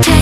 Take